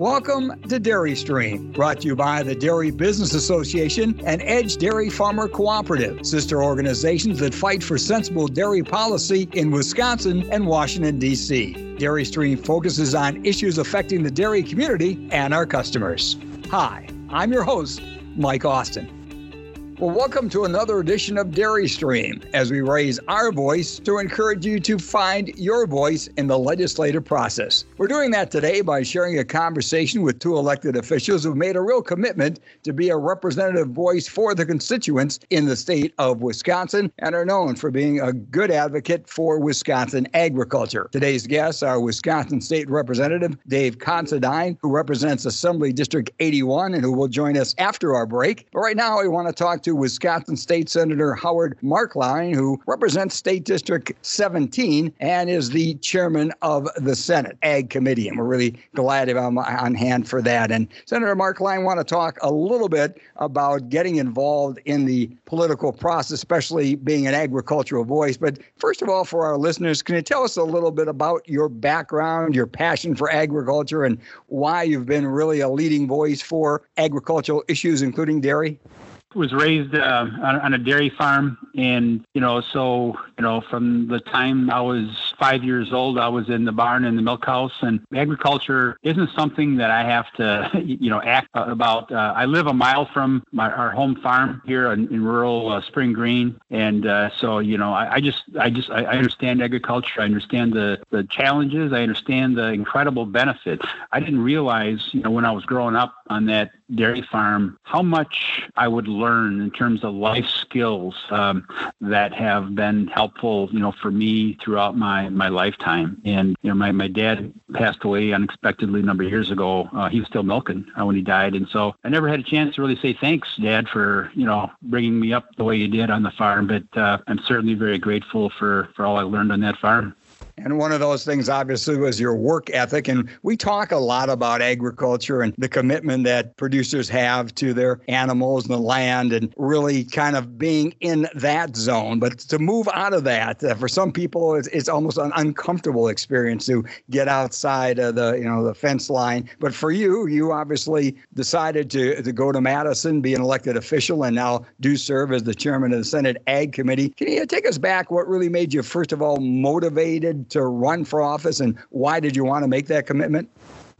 Welcome to Dairy Stream, brought to you by the Dairy Business Association and Edge Dairy Farmer Cooperative, sister organizations that fight for sensible dairy policy in Wisconsin and Washington, D.C. Dairy Stream focuses on issues affecting the dairy community and our customers. Hi, I'm your host, Mike Austin. Well, welcome to another edition of Dairy Stream as we raise our voice to encourage you to find your voice in the legislative process. We're doing that today by sharing a conversation with two elected officials who've made a real commitment to be a representative voice for the constituents in the state of Wisconsin and are known for being a good advocate for Wisconsin agriculture. Today's guests are Wisconsin State Representative Dave Considine, who represents Assembly District 81 and who will join us after our break. But right now, we want to talk to to Wisconsin State Senator Howard Marklein, who represents State District 17 and is the chairman of the Senate Ag Committee. And we're really glad to have him on hand for that. And Senator Marklein want to talk a little bit about getting involved in the political process, especially being an agricultural voice. But first of all, for our listeners, can you tell us a little bit about your background, your passion for agriculture, and why you've been really a leading voice for agricultural issues, including dairy? Was raised uh, on, on, a dairy farm and you know so you know from the time i was five years old i was in the barn in the milk house and agriculture isn't something that i have to you know act about. Uh, i live a mile from my, our home farm here in, in rural uh, spring green and uh, so you know I, I, just i just I, understand agriculture i understand the the challenges i understand the incredible benefits. I didn't realize you know when i was growing up on that dairy farm how much i would learn in terms of life skills um, that have been helpful, you know, for me throughout my, my lifetime. And, you know, my, my dad passed away unexpectedly a number of years ago. Uh, he was still milking uh, when he died. And so I never had a chance to really say thanks, Dad, for, you know, bringing me up the way you did on the farm. But uh, I'm certainly very grateful for, for all I learned on that farm. And one of those things, obviously, was your work ethic. And we talk a lot about agriculture and the commitment that producers have to their animals and the land and really kind of being in that zone. But to move out of that, uh, for some people, it's, it's, almost an uncomfortable experience to get outside of the, you know, the fence line. But for you, you obviously decided to, to go to Madison, be an elected official, and now do serve as the chairman of the Senate Ag Committee. Can you take us back? What really made you, first of all, motivated to run for office, and why did you want to make that commitment?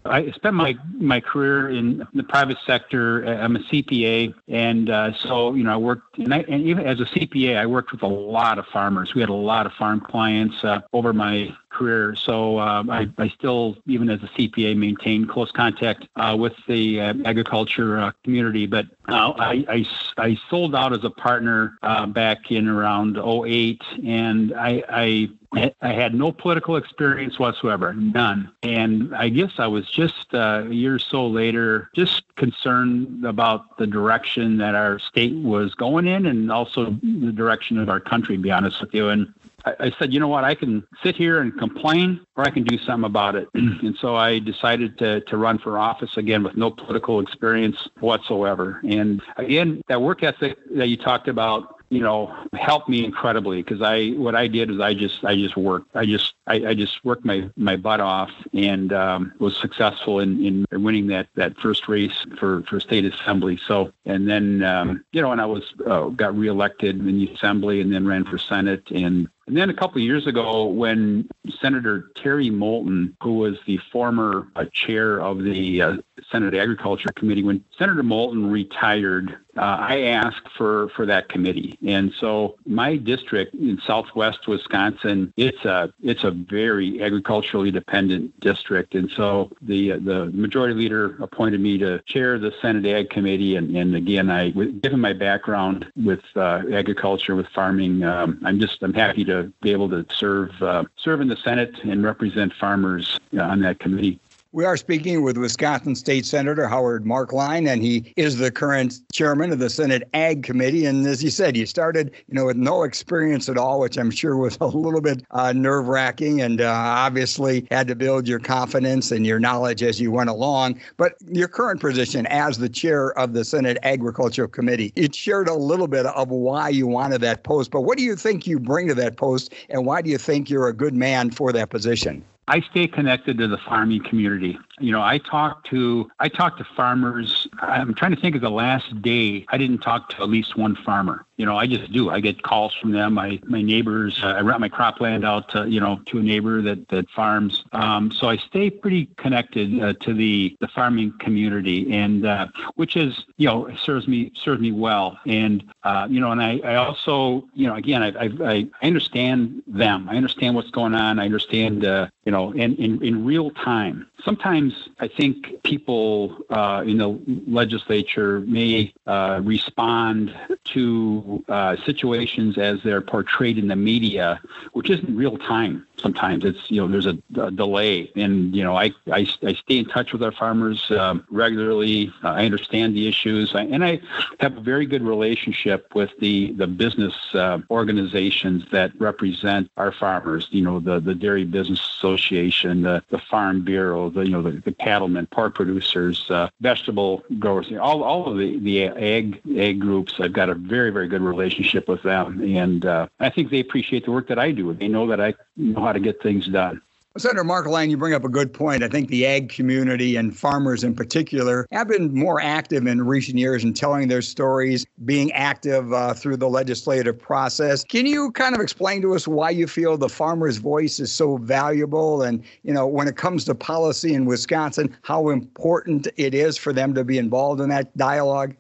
I spent my my career in the private sector. I'm a CPA, and uh, so you know I worked, and, I, and, even as a CPA, I worked with a lot of farmers. We had a lot of farm clients uh, over my career. So uh, I, I, still, even as a CPA, maintain close contact uh, with the uh, agriculture uh, community. But uh, I, I, I, sold out as a partner uh, back in around 08, and I, I I had no political experience whatsoever, none. And I guess I was just uh, a year or so later, just concerned about the direction that our state was going in and also the direction of our country, to be honest with you. And I, said, you know what, I can sit here and complain or I can do something about it. and so I decided to, to run for office again with no political experience whatsoever. And again, that work ethic that you talked about you know, helped me incredibly because I what I did is I just I just worked I just I, I just worked my my butt off and um, was successful in, in winning that that first race for for state assembly. So and then um, you know, and I was uh, got reelected in the assembly and then ran for senate and and then a couple of years ago, when Senator Terry Moulton, who was the former uh, chair of the uh, Senate Agriculture Committee, when Senator Moulton retired, uh, I asked for, for that committee. And so my district in southwest Wisconsin, it's a it's a very agriculturally dependent district. And so the the majority leader appointed me to chair the Senate Ag Committee. And, and again, I given my background with uh, agriculture, with farming, um, I'm just I'm happy to be able to serve uh, serve in the Senate and represent farmers uh, on that committee. We are speaking with Wisconsin State Senator Howard Marklein, and he is the current chairman of the Senate Ag Committee. And as you said, you started, you know, with no experience at all, which I'm sure was a little bit uh, nerve wracking, and uh, obviously had to build your confidence and your knowledge as you went along. But your current position as the chair of the Senate Agricultural Committee, it shared a little bit of why you wanted that post. But what do you think you bring to that post, and why do you think you're a good man for that position? I stay connected to the farming community. You know, I talk to I talk to farmers. I'm trying to think of the last day I didn't talk to at least one farmer you know, I just do. I get calls from them. I my neighbors. Uh, I rent my cropland out to you know to a neighbor that that farms. Um, so I stay pretty connected uh, to the the farming community, and uh, which is you know serves me serves me well. And uh, you know, and I, I also you know again I, I I understand them. I understand what's going on. I understand uh, you know, in, in, in real time. Sometimes I think people uh, in the legislature may uh, respond to uh, situations as they're portrayed in the media, which isn't real time sometimes. It's you know there's a, a, delay. And you know I, I, I stay in touch with our farmers um, regularly. Uh, i understand the issues. I, and i have a very good relationship with the the business uh, organizations that represent our farmers. You know the the dairy business association the, the farm bureau the you know the, the cattlemen pork producers uh, vegetable growers you know, all, all of the the ag ag groups i've got a very very good relationship with them and uh, i think they appreciate the work that i do they know that i know how to get things done. Senator Marklein, you bring up a good point. I think the ag community and farmers in particular have been more active in recent years in telling their stories, being active uh, through the legislative process. Can you kind of explain to us why you feel the farmer's voice is so valuable? And, you know, when it comes to policy in Wisconsin, how important it is for them to be involved in that dialogue?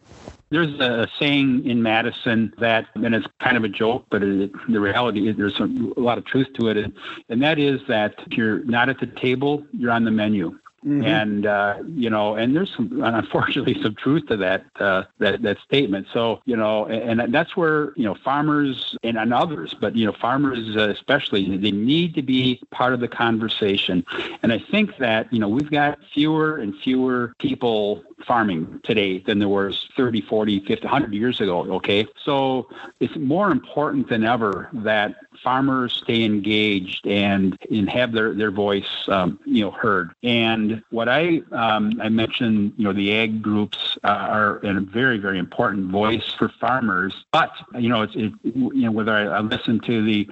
There's a saying in Madison that, and it's kind of a joke, but it, the reality is there's a, a lot of truth to it, and, and that is that if you're not at the table, you're on the menu. Mm-hmm. And uh, you know, and there's some unfortunately some truth to that uh, that that statement. So you know, and, and that's where you know farmers and, and others, but you know, farmers uh, especially, they need to be part of the conversation. And I think that you know we've got fewer and fewer people farming today than there was 30, 40, 50, 100 years ago. Okay. So it's more important than ever that farmers stay engaged and, and have their, their voice, um, you know, heard. And what I, um, I mentioned, you know, the ag groups uh, are a very, very important voice for farmers. But, you know, it's, it, you know, whether I, I listen to the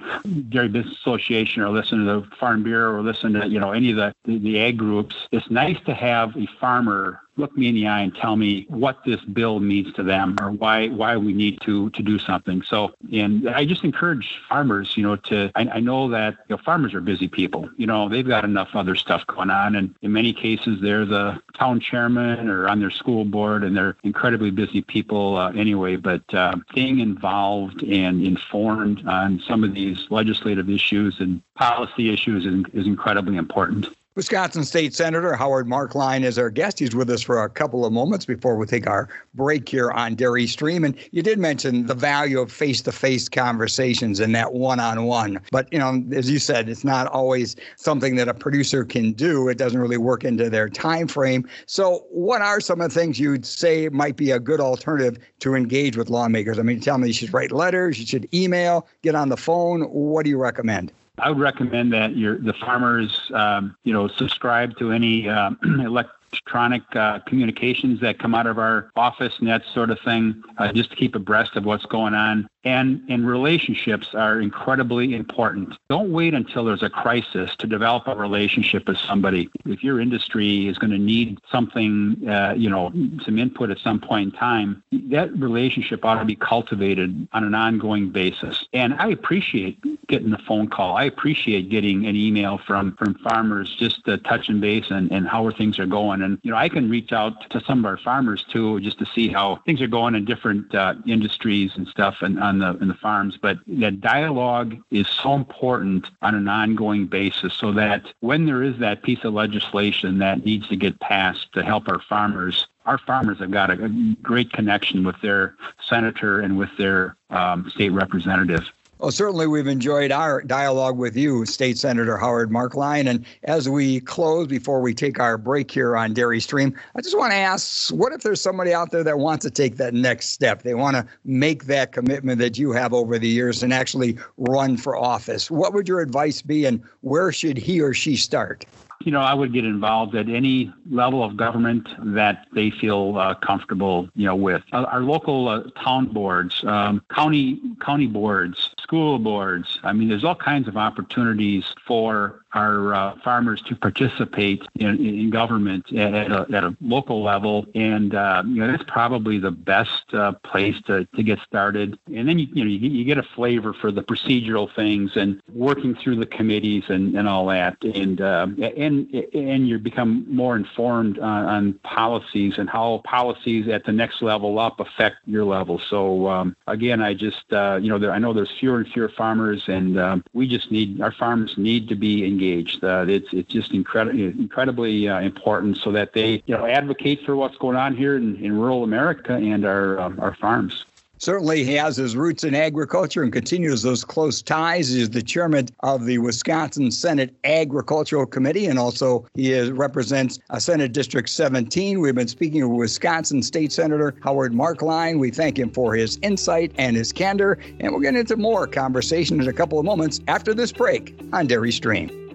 Dairy Business Association or listen to the Farm Bureau or listen to, you know, any of the, the, the ag groups, it's nice to have a farmer look me in the eye and tell me what this bill means to them or why why we need to to do something. So, and I just encourage farmers, you know, to I, I know that you know, farmers are busy people. You know, they've got enough other stuff going on, and in many cases, they're the town chairman or on their school board, and they're incredibly busy people uh, anyway. But uh, staying involved and informed on some of these legislative issues and policy issues is, is incredibly important. Wisconsin State Senator Howard Marklein is our guest. He's with us for a couple of moments before we take our break here on Dairy Stream. And you did mention the value of face-to-face conversations and that one-on-one. But you know, as you said, it's not always something that a producer can do. It doesn't really work into their time frame. So, what are some of the things you'd say might be a good alternative to engage with lawmakers? I mean, tell me you should write letters, you should email, get on the phone. What do you recommend? I would recommend that your the farmers, um, you know, subscribe to any uh, electronic uh, communications that come out of our office and that sort of thing, uh, just to keep abreast of what's going on and and relationships are incredibly important. Don't wait until there's a crisis to develop a relationship with somebody. If your industry is going to need something, uh, you know, some input at some point in time, that relationship ought to be cultivated on an ongoing basis. And I appreciate getting the phone call. I appreciate getting an email from from farmers just to touch and base and, and how things are going. And you know, I can reach out to some of our farmers too, just to see how things are going in different uh, industries and stuff. And on the in the farms, but that dialogue is so important on an ongoing basis so that when there is that piece of legislation that needs to get passed to help our farmers, our farmers have got a, great connection with their senator and with their um, state representative. Well, certainly we've enjoyed our dialogue with you, State Senator Howard Marklein. And as we close, before we take our break here on Dairy Stream, I just want to ask what if there's somebody out there that wants to take that next step? They want to make that commitment that you have over the years and actually run for office. What would your advice be, and where should he or she start? You know, I would get involved at any level of government that they feel uh, comfortable, you know, with. Uh, our local uh, town boards, um, county county boards, school boards. I mean, there's all kinds of opportunities for our uh, farmers to participate in, in government at a, at a, local level, and uh, you know that's probably the best uh, place to, to get started. And then you you know you, you, get a flavor for the procedural things and working through the committees and, and all that, and uh, and and you become more informed on, on, policies and how policies at the next level up affect your level. So um, again, I just uh, you know there, I know there's fewer and fewer farmers, and um, we just need our farmers need to be engaged. Uh, it's it's just incredibly incredibly uh, important so that they you know advocate for what's going on here in, in rural America and our um, our farms. Certainly, he has his roots in agriculture and continues those close ties. He's the chairman of the Wisconsin Senate Agricultural Committee, and also he is, represents a Senate District 17. We've been speaking with Wisconsin State Senator Howard Marklein. We thank him for his insight and his candor, and we'll get into more conversation in a couple of moments after this break on Dairy Stream.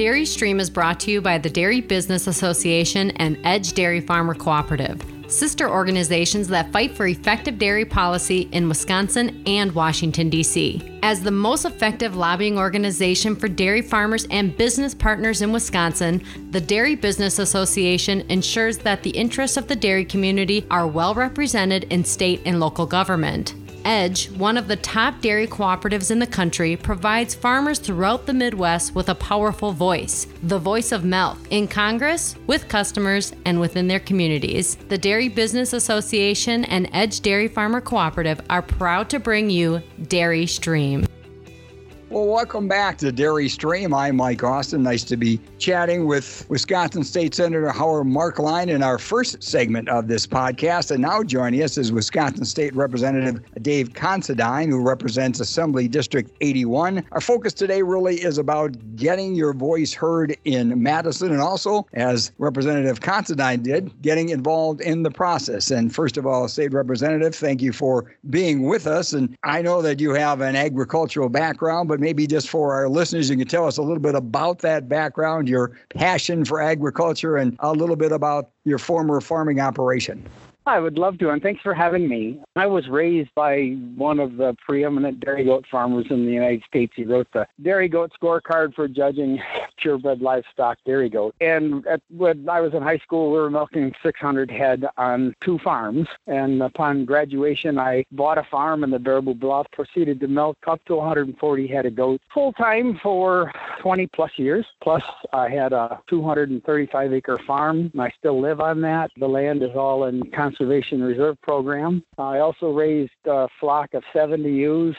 Dairy Stream is brought to you by the Dairy Business Association and Edge Dairy Farmer Cooperative sister organizations that fight for effective dairy policy in Wisconsin and Washington, D.C. As the most effective lobbying organization for dairy farmers and business partners in Wisconsin, the Dairy Business Association ensures that the interests of the dairy community are well represented in state and local government. Edge, one of the top dairy cooperatives in the country, provides farmers throughout the Midwest with a powerful voice the voice of milk in Congress, with customers, and within their communities. The Dairy Business Association and Edge Dairy Farmer Cooperative are proud to bring you Dairy Stream. Well, welcome back to Dairy Stream. I'm Mike Austin. Nice to be chatting with Wisconsin State Senator Howard Marklein in our first segment of this podcast. And now joining us is Wisconsin State Representative Dave Considine, who represents Assembly District 81. Our focus today really is about getting your voice heard in Madison and also, as Representative Considine did, getting involved in the process. And first of all, State Representative, thank you for being with us. And I know that you have an agricultural background, maybe just for our listeners, you can tell us a little bit about that background, your passion for agriculture, and a little bit about your former farming operation. I would love to, and thanks for having me. I was raised by one of the preeminent dairy goat farmers in the United States. He wrote the dairy goat scorecard for judging purebred livestock dairy goat. And at, when I was in high school, we were milking 600 head on two farms. And upon graduation, I bought a farm in the Baraboo Bluff, proceeded to milk up to 140 head of goats full time for 20 plus years. Plus, I had a 235 acre farm. I still live on that. The land is all in Conservation Reserve Program. I also raised a flock of 70 ewes,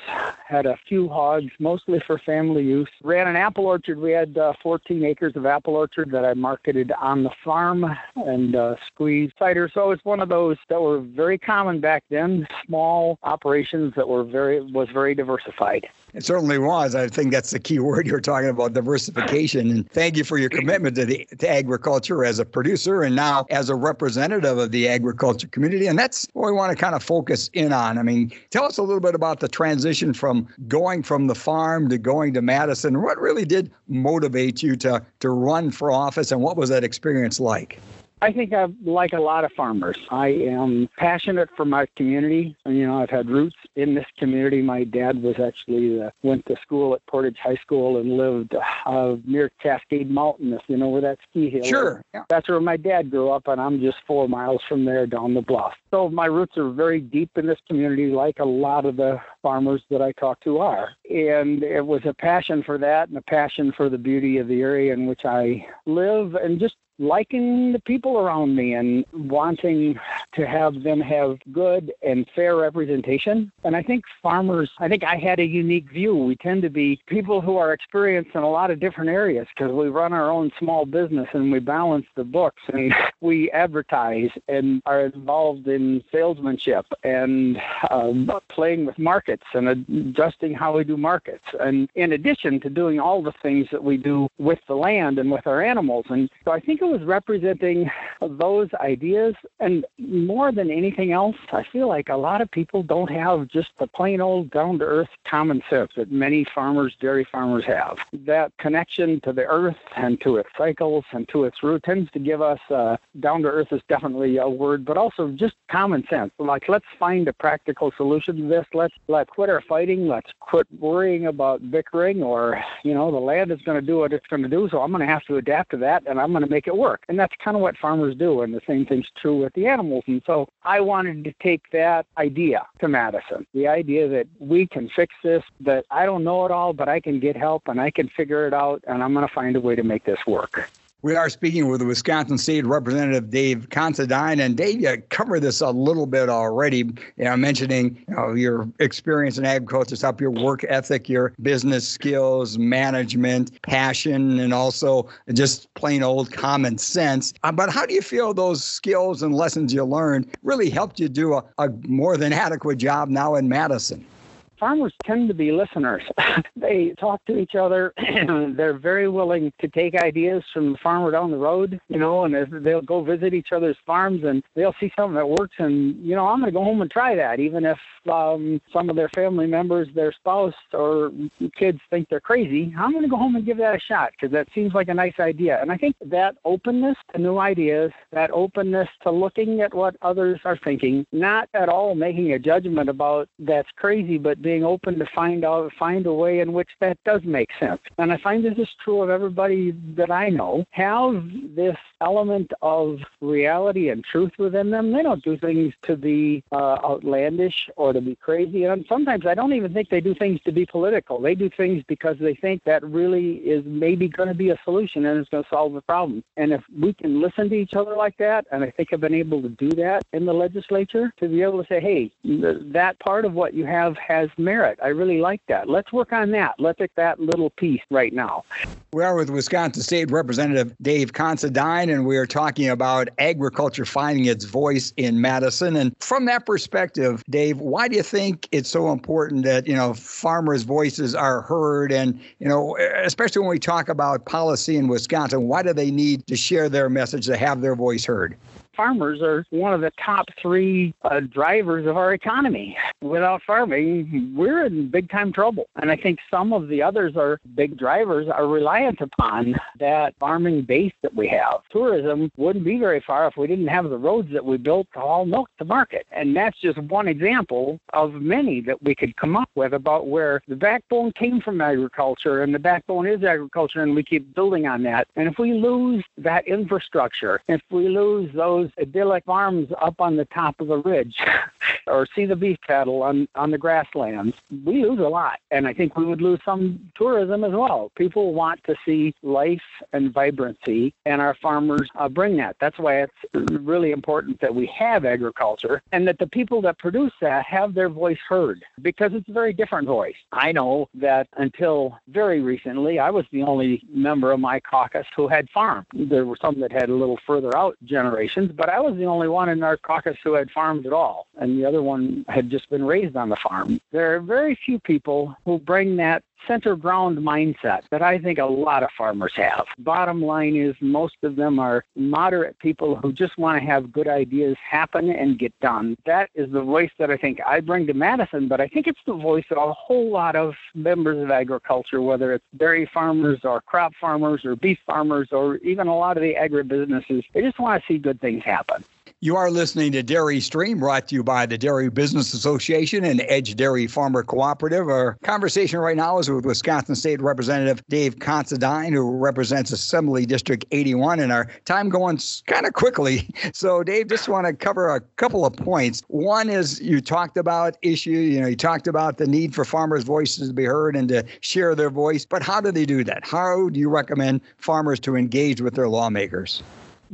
had a few hogs, mostly for family use. Ran an apple orchard. We had uh, 14 acres of apple orchard that I marketed on the farm and uh, squeezed cider. So it's one of those that were very common back then, small operations that were very was very diversified. It certainly was. I think that's the key word you're talking about, diversification. And thank you for your commitment to the to agriculture as a producer and now as a representative of the agriculture community. And that's what we want to kind of focus in on. I mean, tell us a little bit about the transition from going from the farm to going to Madison. What really did motivate you to to run for office, and what was that experience like? I think I'm like a lot of farmers. I am passionate for my community. You know, I've had roots in this community. My dad was actually uh, went to school at Portage High School and lived uh, near Cascade Mountain, if you know where that ski hill sure. is. Yeah. That's where my dad grew up, and I'm just four miles from there down the bluff. So my roots are very deep in this community, like a lot of the farmers that I talk to are. And it was a passion for that and a passion for the beauty of the area in which I live and just liking the people around me and wanting to have them have good and fair representation. And I think farmers, I think I had a unique view. We tend to be people who are experienced in a lot of different areas because we run our own small business and we balance the books and we advertise and are involved in salesmanship and um, playing with markets and adjusting how we do markets. And in addition to doing all the things that we do with the land and with our animals. And so I think it was representing those ideas. And more than anything else, I feel like a lot of people don't have just the plain old down to earth common sense that many farmers, dairy farmers have. That connection to the earth and to its cycles and to its root tends to give us uh, down to earth is definitely a word, but also just common sense. Like, let's find a practical solution to this. Let's let's quit our fighting. Let's quit worrying about bickering or, you know, the land is going to do what it's going to do, so I'm going to have to adapt to that and I'm going to make it work. And that's kind of what farmers do. And the same thing's true with the animals. And so I wanted to take that idea to Madison the idea that we can fix this, that I don't know it all, but I can get help and I can figure it out and I'm going to find a way to make this work. We are speaking with Wisconsin State Representative Dave Considine, and Dave, you covered this a little bit already. You know, mentioning you know, your experience in agriculture, stuff, your work ethic, your business skills, management, passion, and also just plain old common sense. Uh, but how do you feel those skills and lessons you learned really helped you do a, a more than adequate job now in Madison? Farmers tend to be listeners. they talk to each other. They're very willing to take ideas from the farmer down the road, you know, and they'll go visit each other's farms and they'll see something that works. And, you know, I'm going to go home and try that, even if um, some of their family members, their spouse, or kids think they're crazy. I'm going to go home and give that a shot because that seems like a nice idea. And I think that openness to new ideas, that openness to looking at what others are thinking, not at all making a judgment about that's crazy, but being being open to find out find a way in which that does make sense. And I find this is true of everybody that I know. Have this element of reality and truth within them. They don't do things to be uh, outlandish or to be crazy. And sometimes I don't even think they do things to be political. They do things because they think that really is maybe going to be a solution and it's going to solve the problem. And if we can listen to each other like that, and I think I've been able to do that in the legislature, to be able to say, hey, that part of what you have has merit. I really like that. Let's work on that. Let's take that little piece right now. We are with Wisconsin State Representative Dave Considine, and we are talking about agriculture finding its voice in Madison. And from that perspective, Dave, why do you think it's so important that, you know, farmers' voices are heard? And, you know, especially when we talk about policy in Wisconsin, why do they need to share their message to have their voice heard? Farmers are one of the top three uh, drivers of our economy. Without farming, we're in big time trouble. And I think some of the others are big drivers are reliant upon that farming base that we have. Tourism wouldn't be very far if we didn't have the roads that we built to haul milk to market. And that's just one example of many that we could come up with about where the backbone came from agriculture and the backbone is agriculture and we keep building on that. And if we lose that infrastructure, if we lose those those idyllic farms up on the top of the ridge or see the beef cattle on, on the grasslands, we lose a lot. And I think we would lose some tourism as well. People want to see life and vibrancy, and our farmers uh, bring that. That's why it's really important that we have agriculture and that the people that produce that have their voice heard because it's a very different voice. I know that until very recently, I was the only member of my caucus who had farmed. There were some that had a little further out generations, but I was the only one in our caucus who had farmed at all, and the other one had just been raised on the farm. There are very few people who bring that center ground mindset that I think a lot of farmers have. Bottom line is, most of them are moderate people who just want to have good ideas happen and get done. That is the voice that I think I bring to Madison, but I think it's the voice of a whole lot of members of agriculture, whether it's dairy farmers or crop farmers or beef farmers or even a lot of the agribusinesses. They just want to see good things happen. You are listening to Dairy Stream, brought to you by the Dairy Business Association and Edge Dairy Farmer Cooperative. Our conversation right now is with Wisconsin State Representative Dave Considine, who represents Assembly District 81. And our time going kind of quickly. So, Dave, just want to cover a couple of points. One is you talked about issue, you know, you talked about the need for farmers' voices to be heard and to share their voice. But how do they do that? How do you recommend farmers to engage with their lawmakers?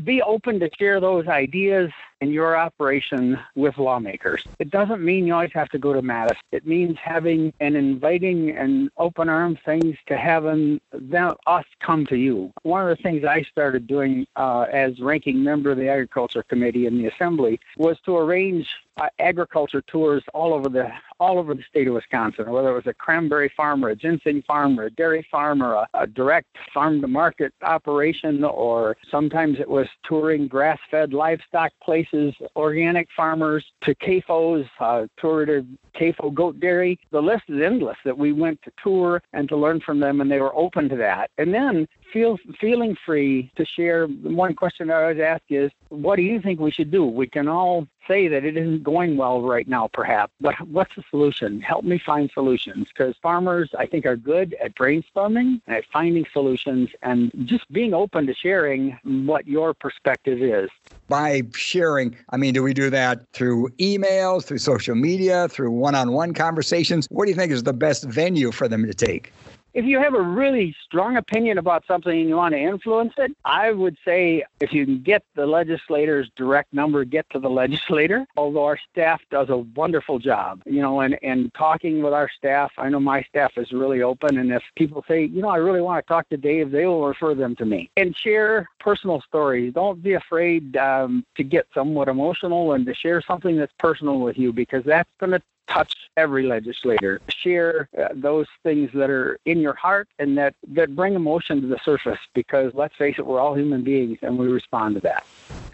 Be open to share those ideas in your operation with lawmakers. It doesn't mean you always have to go to Madison. It means having an inviting and open arms things to having them, us come to you. One of the things I started doing uh, as ranking member of the Agriculture Committee in the Assembly was to arrange uh, agriculture tours all over the all over the state of Wisconsin, whether it was a cranberry farm or a ginseng farm or a dairy farm or a, a direct farm to market operation, or sometimes it was touring grass fed livestock places, organic farmers to CAFOs, uh, a CAFO goat dairy. The list is endless that we went to tour and to learn from them, and they were open to that. And then feel feeling free to share. One question I always ask is, what do you think we should do? We can all say that it isn't going well right now, perhaps, but what's the solution? Help me find solutions because farmers, I think, are good at brainstorming and at finding solutions and just being open to sharing what your perspective is. By sharing, I mean, do we do that through emails, through social media, through one on one conversations? What do you think is the best venue for them to take? If you have a really strong opinion about something and you want to influence it, I would say if you can get the legislator's direct number, get to the legislator. Although our staff does a wonderful job, you know, and, and talking with our staff, I know my staff is really open. And if people say, you know, I really want to talk to Dave, they will refer them to me and share personal stories. Don't be afraid um, to get somewhat emotional and to share something that's personal with you because that's going to touch every legislator. Share uh, those things that are in your heart and that, that bring emotion to the surface because let's face it, we're all human beings and we respond to that.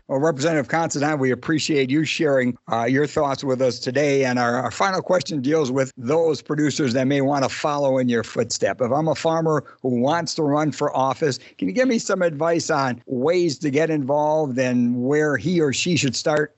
Well, Representative Considine, we appreciate you sharing uh, your thoughts with us today. And our, our, final question deals with those producers that may want to follow in your footstep. If I'm a farmer who wants to run for office, can you give me some advice on ways to get involved and where he or she should start?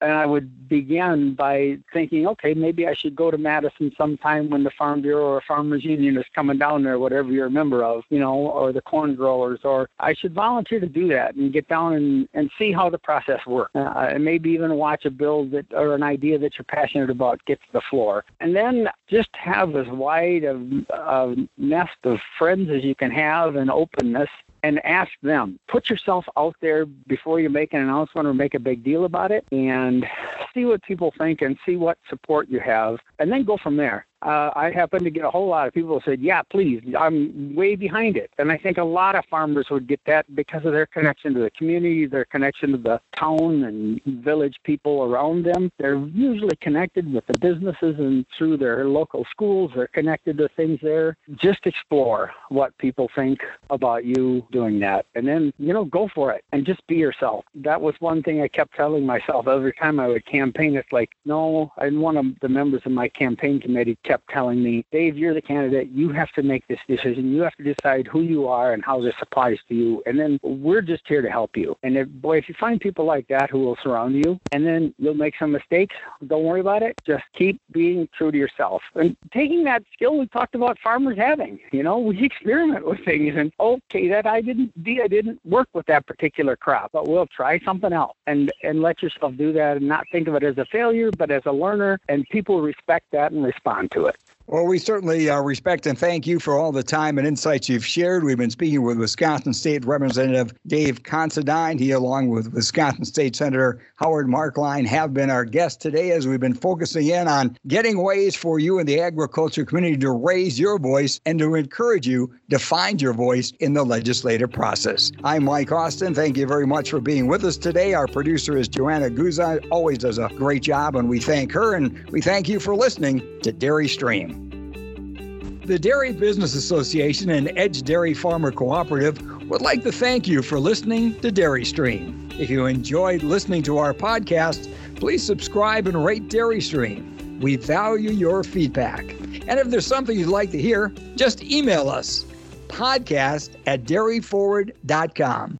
And I would begin by thinking, okay, maybe I should go to Madison sometime when the Farm Bureau or Farmers Union is coming down there, whatever you're a member of, you know, or the corn growers, or I should volunteer to do that and get down and, and see how the process works. Uh, and maybe even watch a bill that or an idea that you're passionate about get to the floor. And then just have as wide a, a nest of friends as you can have and openness and ask them. Put yourself out there before you make an announcement or make a big deal about it and see what people think and see what support you have and then go from there uh, I happen to get a whole lot of people who said, "Yeah, please, I'm way behind it." And I think a lot of farmers would get that because of their connection to the community, their connection to the town and village people around them. They're usually connected with the businesses and through their local schools. They're connected to things there. Just explore what people think about you doing that, and then you know, go for it and just be yourself. That was one thing I kept telling myself every time I would campaign. It's like, no, and one of the members of my campaign committee kept telling me, Dave, you're the candidate. You have to make this decision. You have to decide who you are and how this applies to you. And then we're just here to help you. And if, boy, if you find people like that who will surround you, and then you'll make some mistakes, don't worry about it. Just keep being true to yourself and taking that skill we talked about farmers having. You know, we experiment with things and okay, that I didn't, I didn't work with that particular crop, but we'll try something else and and let yourself do that and not think of it as a failure, but as a learner. And people respect that and respond to it. Well, we certainly uh, respect and thank you for all the time and insights you've shared. We've been speaking with Wisconsin State Representative Dave Considine. He, along with Wisconsin State Senator Howard Marklein, have been our guests today as we've been focusing in on getting ways for you in the agriculture community to raise your voice and to encourage you to find your voice in the legislative process. I'm Mike Austin. Thank you very much for being with us today. Our producer is Joanna Guza, always does a great job, and we thank her and we thank you for listening to Dairy Stream. The Dairy Business Association and Edge Dairy Farmer Cooperative would like to thank you for listening to Dairy Stream. If you enjoyed listening to our podcast, please subscribe and rate Dairy Stream. We value your feedback. And if there's something you'd like to hear, just email us podcast at dairyforward.com.